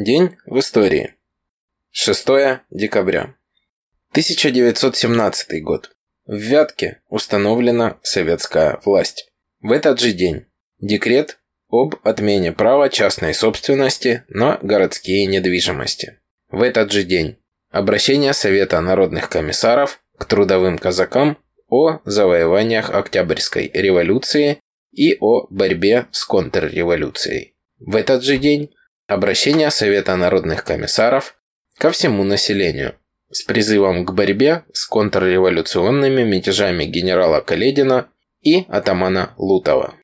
День в истории. 6 декабря. 1917 год. В Вятке установлена советская власть. В этот же день декрет об отмене права частной собственности на городские недвижимости. В этот же день обращение Совета народных комиссаров к трудовым казакам о завоеваниях Октябрьской революции и о борьбе с контрреволюцией. В этот же день обращение Совета народных комиссаров ко всему населению с призывом к борьбе с контрреволюционными мятежами генерала Каледина и атамана Лутова.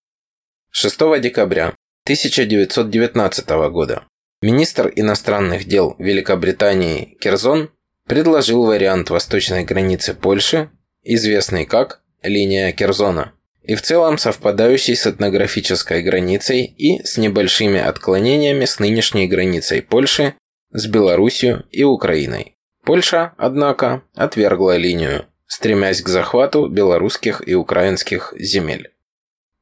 6 декабря 1919 года министр иностранных дел Великобритании Керзон предложил вариант восточной границы Польши, известный как линия Керзона, и в целом совпадающий с этнографической границей и с небольшими отклонениями с нынешней границей Польши с Белоруссией и Украиной. Польша, однако, отвергла линию, стремясь к захвату белорусских и украинских земель.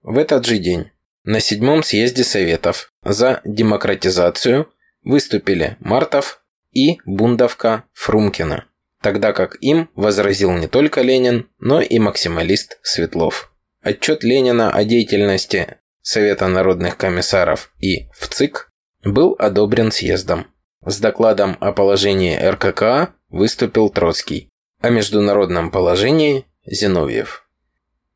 В этот же день на седьмом съезде Советов за демократизацию выступили Мартов и Бундовка Фрумкина, тогда как им возразил не только Ленин, но и максималист Светлов. Отчет Ленина о деятельности Совета народных комиссаров и ВЦИК был одобрен съездом. С докладом о положении РККА выступил Троцкий, о международном положении – Зиновьев.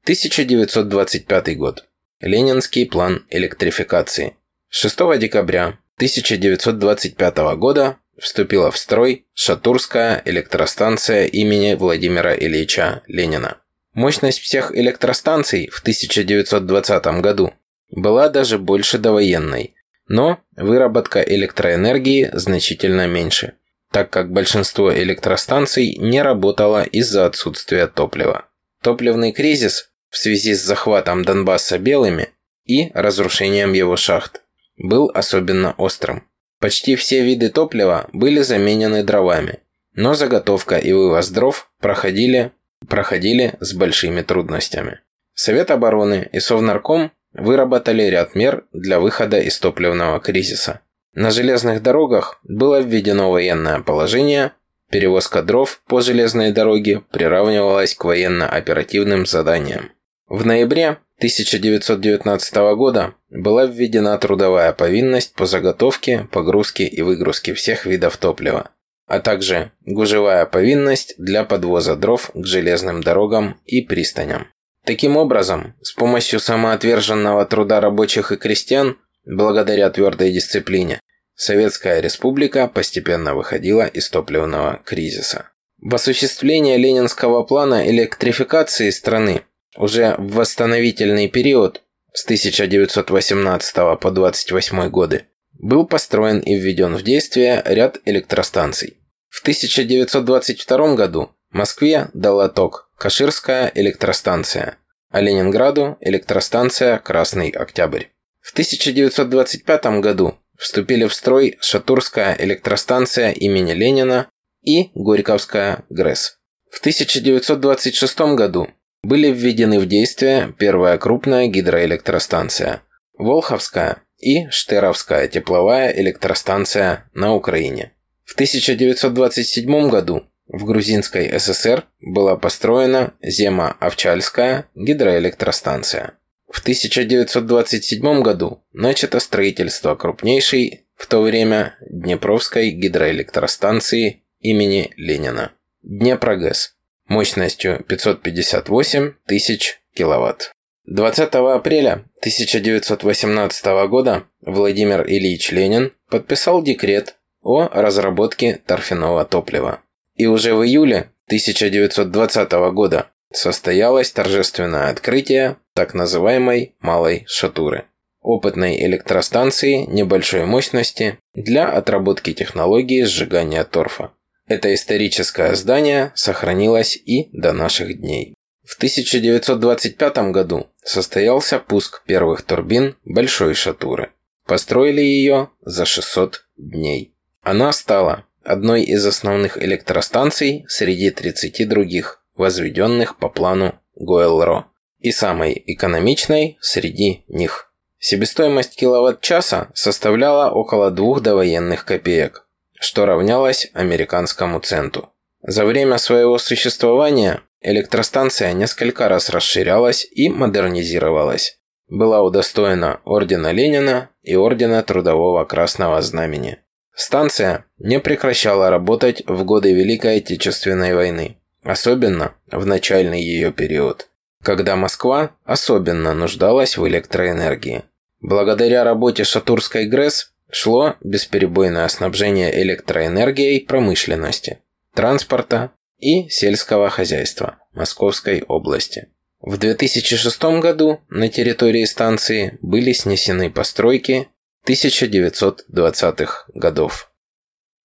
1925 год. Ленинский план электрификации. 6 декабря 1925 года вступила в строй Шатурская электростанция имени Владимира Ильича Ленина. Мощность всех электростанций в 1920 году была даже больше довоенной, но выработка электроэнергии значительно меньше, так как большинство электростанций не работало из-за отсутствия топлива. Топливный кризис в связи с захватом Донбасса белыми и разрушением его шахт был особенно острым. Почти все виды топлива были заменены дровами, но заготовка и вывоз дров проходили, проходили с большими трудностями. Совет обороны и Совнарком выработали ряд мер для выхода из топливного кризиса. На железных дорогах было введено военное положение, перевозка дров по железной дороге приравнивалась к военно-оперативным заданиям. В ноябре 1919 года была введена трудовая повинность по заготовке, погрузке и выгрузке всех видов топлива, а также гужевая повинность для подвоза дров к железным дорогам и пристаням. Таким образом, с помощью самоотверженного труда рабочих и крестьян, благодаря твердой дисциплине, Советская Республика постепенно выходила из топливного кризиса. В осуществление ленинского плана электрификации страны уже в восстановительный период с 1918 по 28 годы был построен и введен в действие ряд электростанций. В 1922 году Москве дала ток Каширская электростанция, а Ленинграду электростанция Красный Октябрь. В 1925 году вступили в строй Шатурская электростанция имени Ленина и Горьковская ГРЭС. В 1926 году были введены в действие первая крупная гидроэлектростанция – Волховская и Штеровская тепловая электростанция на Украине. В 1927 году в Грузинской ССР была построена Зема-Овчальская гидроэлектростанция. В 1927 году начато строительство крупнейшей в то время Днепровской гидроэлектростанции имени Ленина. Днепрогэс мощностью 558 тысяч киловатт. 20 апреля 1918 года Владимир Ильич Ленин подписал декрет о разработке торфяного топлива. И уже в июле 1920 года состоялось торжественное открытие так называемой «Малой Шатуры» – опытной электростанции небольшой мощности для отработки технологии сжигания торфа. Это историческое здание сохранилось и до наших дней. В 1925 году состоялся пуск первых турбин Большой Шатуры. Построили ее за 600 дней. Она стала одной из основных электростанций среди 30 других, возведенных по плану Гойл-Ро, и самой экономичной среди них. Себестоимость киловатт-часа составляла около двух довоенных копеек, что равнялось американскому центу. За время своего существования электростанция несколько раз расширялась и модернизировалась. Была удостоена Ордена Ленина и Ордена Трудового Красного Знамени. Станция не прекращала работать в годы Великой Отечественной войны, особенно в начальный ее период, когда Москва особенно нуждалась в электроэнергии. Благодаря работе Шатурской ГРЭС шло бесперебойное снабжение электроэнергией промышленности, транспорта и сельского хозяйства Московской области. В 2006 году на территории станции были снесены постройки 1920-х годов.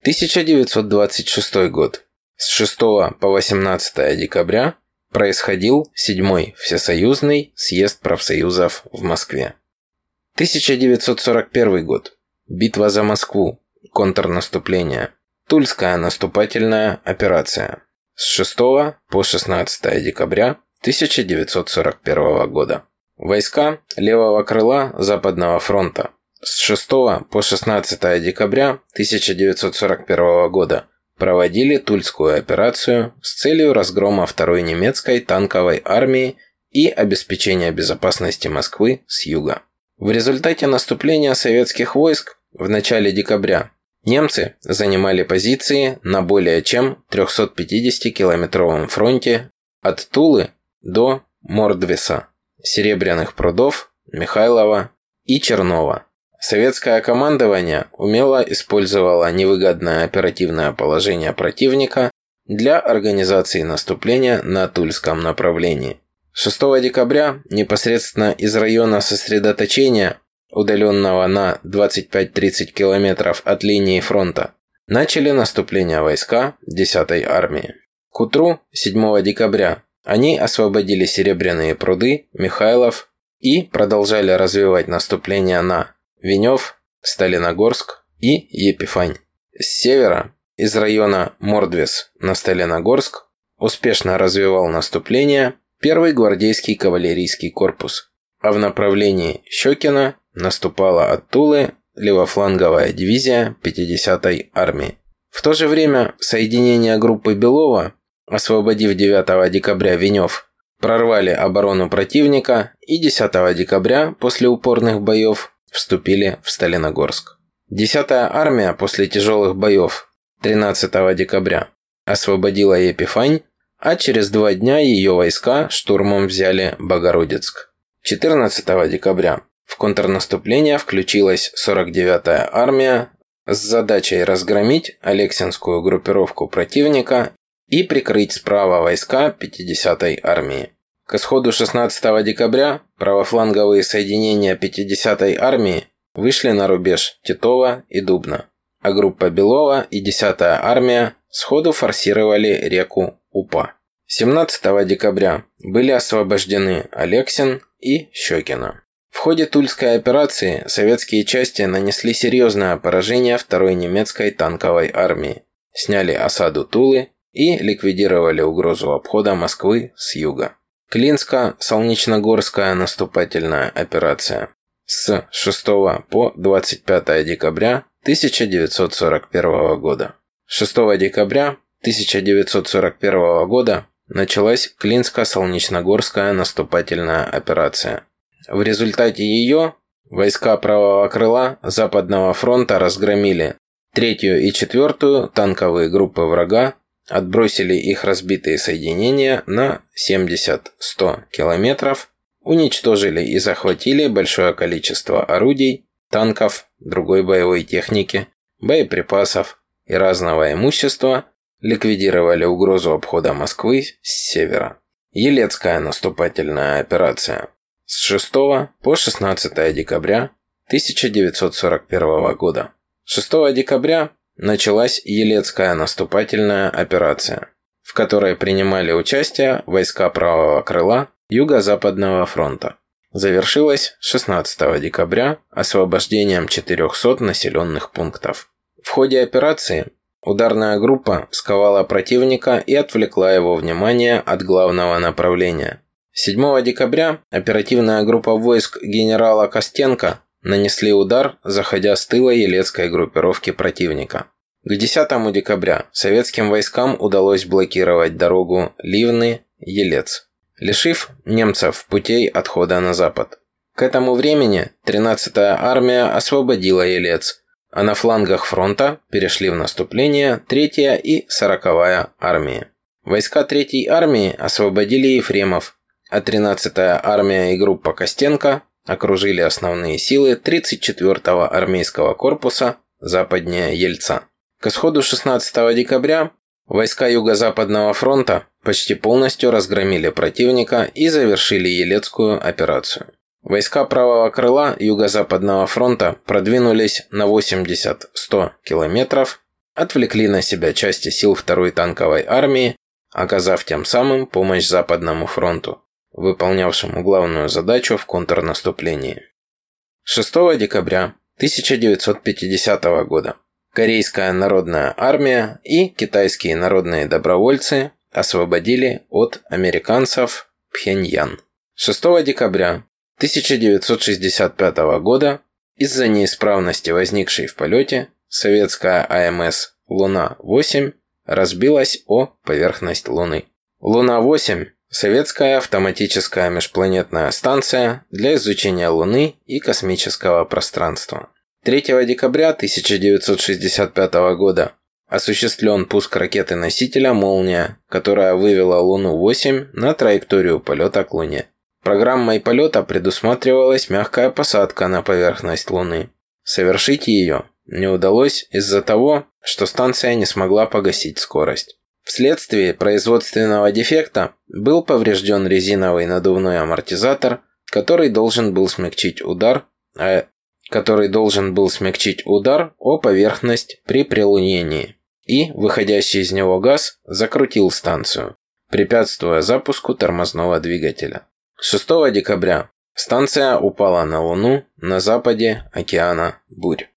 1926 год. С 6 по 18 декабря происходил 7 Всесоюзный съезд профсоюзов в Москве. 1941 год. Битва за Москву. Контрнаступление. Тульская наступательная операция. С 6 по 16 декабря 1941 года. Войска левого крыла Западного фронта. С 6 по 16 декабря 1941 года проводили Тульскую операцию с целью разгрома второй немецкой танковой армии и обеспечения безопасности Москвы с юга. В результате наступления советских войск в начале декабря немцы занимали позиции на более чем 350-километровом фронте от Тулы до Мордвеса, Серебряных прудов, Михайлова и Чернова. Советское командование умело использовало невыгодное оперативное положение противника для организации наступления на Тульском направлении. 6 декабря непосредственно из района сосредоточения, удаленного на 25-30 километров от линии фронта, начали наступление войска 10-й армии. К утру 7 декабря они освободили Серебряные пруды, Михайлов и продолжали развивать наступление на Венев, Сталиногорск и Епифань. С севера, из района Мордвес на Сталиногорск, успешно развивал наступление первый гвардейский кавалерийский корпус, а в направлении Щекина наступала от Тулы левофланговая дивизия 50-й армии. В то же время соединения группы Белова, освободив 9 декабря Венев, прорвали оборону противника и 10 декабря после упорных боев вступили в Сталиногорск. 10-я армия после тяжелых боев 13 декабря освободила Епифань а через два дня ее войска штурмом взяли Богородицк. 14 декабря в контрнаступление включилась 49-я армия с задачей разгромить Алексинскую группировку противника и прикрыть справа войска 50-й армии. К исходу 16 декабря правофланговые соединения 50-й армии вышли на рубеж Титова и Дубна, а группа Белова и 10-я армия сходу форсировали реку УПА. 17 декабря были освобождены Алексин и Щекино. Ходе Тульской операции советские части нанесли серьезное поражение второй немецкой танковой армии, сняли осаду Тулы и ликвидировали угрозу обхода Москвы с юга. Клинско-Солнечногорская наступательная операция с 6 по 25 декабря 1941 года. 6 декабря 1941 года началась Клинско-Солнечногорская наступательная операция. В результате ее войска правого крыла Западного фронта разгромили третью и четвертую танковые группы врага, отбросили их разбитые соединения на 70-100 километров, уничтожили и захватили большое количество орудий, танков, другой боевой техники, боеприпасов и разного имущества, ликвидировали угрозу обхода Москвы с севера. Елецкая наступательная операция с 6 по 16 декабря 1941 года. 6 декабря началась Елецкая наступательная операция, в которой принимали участие войска правого крыла Юго-Западного фронта. Завершилась 16 декабря освобождением 400 населенных пунктов. В ходе операции ударная группа сковала противника и отвлекла его внимание от главного направления. 7 декабря оперативная группа войск генерала Костенко нанесли удар, заходя с тыла елецкой группировки противника. К 10 декабря советским войскам удалось блокировать дорогу Ливны-Елец, лишив немцев путей отхода на запад. К этому времени 13-я армия освободила Елец, а на флангах фронта перешли в наступление 3-я и 40-я армии. Войска 3-й армии освободили Ефремов, а 13-я армия и группа Костенко окружили основные силы 34-го армейского корпуса западнее Ельца. К исходу 16 декабря войска Юго-Западного фронта почти полностью разгромили противника и завершили Елецкую операцию. Войска правого крыла Юго-Западного фронта продвинулись на 80-100 километров, отвлекли на себя части сил второй танковой армии, оказав тем самым помощь Западному фронту, выполнявшему главную задачу в контрнаступлении. 6 декабря 1950 года Корейская народная армия и китайские народные добровольцы освободили от американцев Пхеньян. 6 декабря 1965 года из-за неисправности, возникшей в полете, советская АМС «Луна-8» разбилась о поверхность Луны. «Луна-8» – советская автоматическая межпланетная станция для изучения Луны и космического пространства. 3 декабря 1965 года осуществлен пуск ракеты-носителя «Молния», которая вывела Луну-8 на траекторию полета к Луне. Программой полета предусматривалась мягкая посадка на поверхность Луны. Совершить ее не удалось из-за того, что станция не смогла погасить скорость. Вследствие производственного дефекта был поврежден резиновый надувной амортизатор, который должен был смягчить удар, а который должен был смягчить удар о поверхность при прилунении. И выходящий из него газ закрутил станцию, препятствуя запуску тормозного двигателя. 6 декабря станция упала на Луну на западе океана Бурь.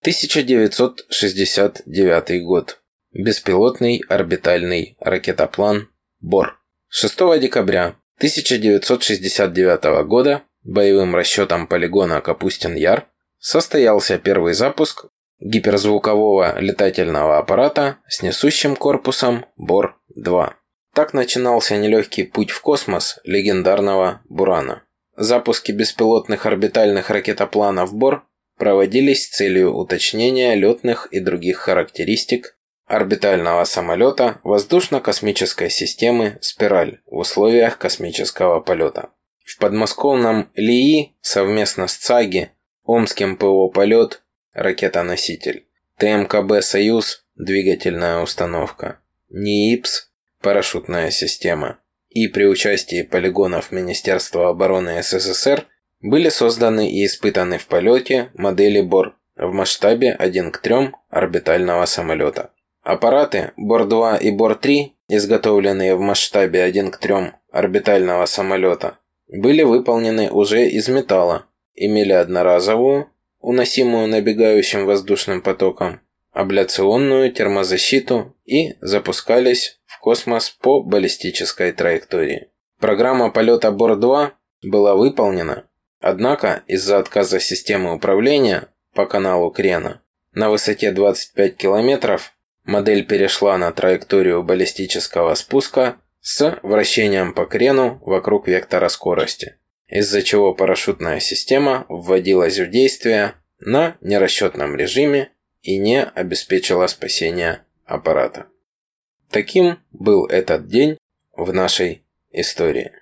1969 год. Беспилотный орбитальный ракетоплан БОР. 6 декабря 1969 года боевым расчетом полигона Капустин-Яр состоялся первый запуск гиперзвукового летательного аппарата с несущим корпусом БОР-2. Так начинался нелегкий путь в космос легендарного Бурана. Запуски беспилотных орбитальных ракетопланов БОР проводились с целью уточнения летных и других характеристик орбитального самолета воздушно-космической системы «Спираль» в условиях космического полета. В подмосковном ЛИИ совместно с ЦАГИ, Омским ПО «Полет», ракетоноситель, ТМКБ «Союз», двигательная установка, НИИПС, парашютная система, и при участии полигонов Министерства обороны СССР были созданы и испытаны в полете модели БОР в масштабе 1 к 3 орбитального самолета. Аппараты БОР-2 и БОР-3, изготовленные в масштабе 1 к 3 орбитального самолета, были выполнены уже из металла, имели одноразовую, уносимую набегающим воздушным потоком, абляционную термозащиту и запускались космос по баллистической траектории. Программа полета Бор-2 была выполнена, однако из-за отказа системы управления по каналу крена на высоте 25 километров модель перешла на траекторию баллистического спуска с вращением по крену вокруг вектора скорости, из-за чего парашютная система вводилась в действие на нерасчетном режиме и не обеспечила спасение аппарата. Таким был этот день в нашей истории.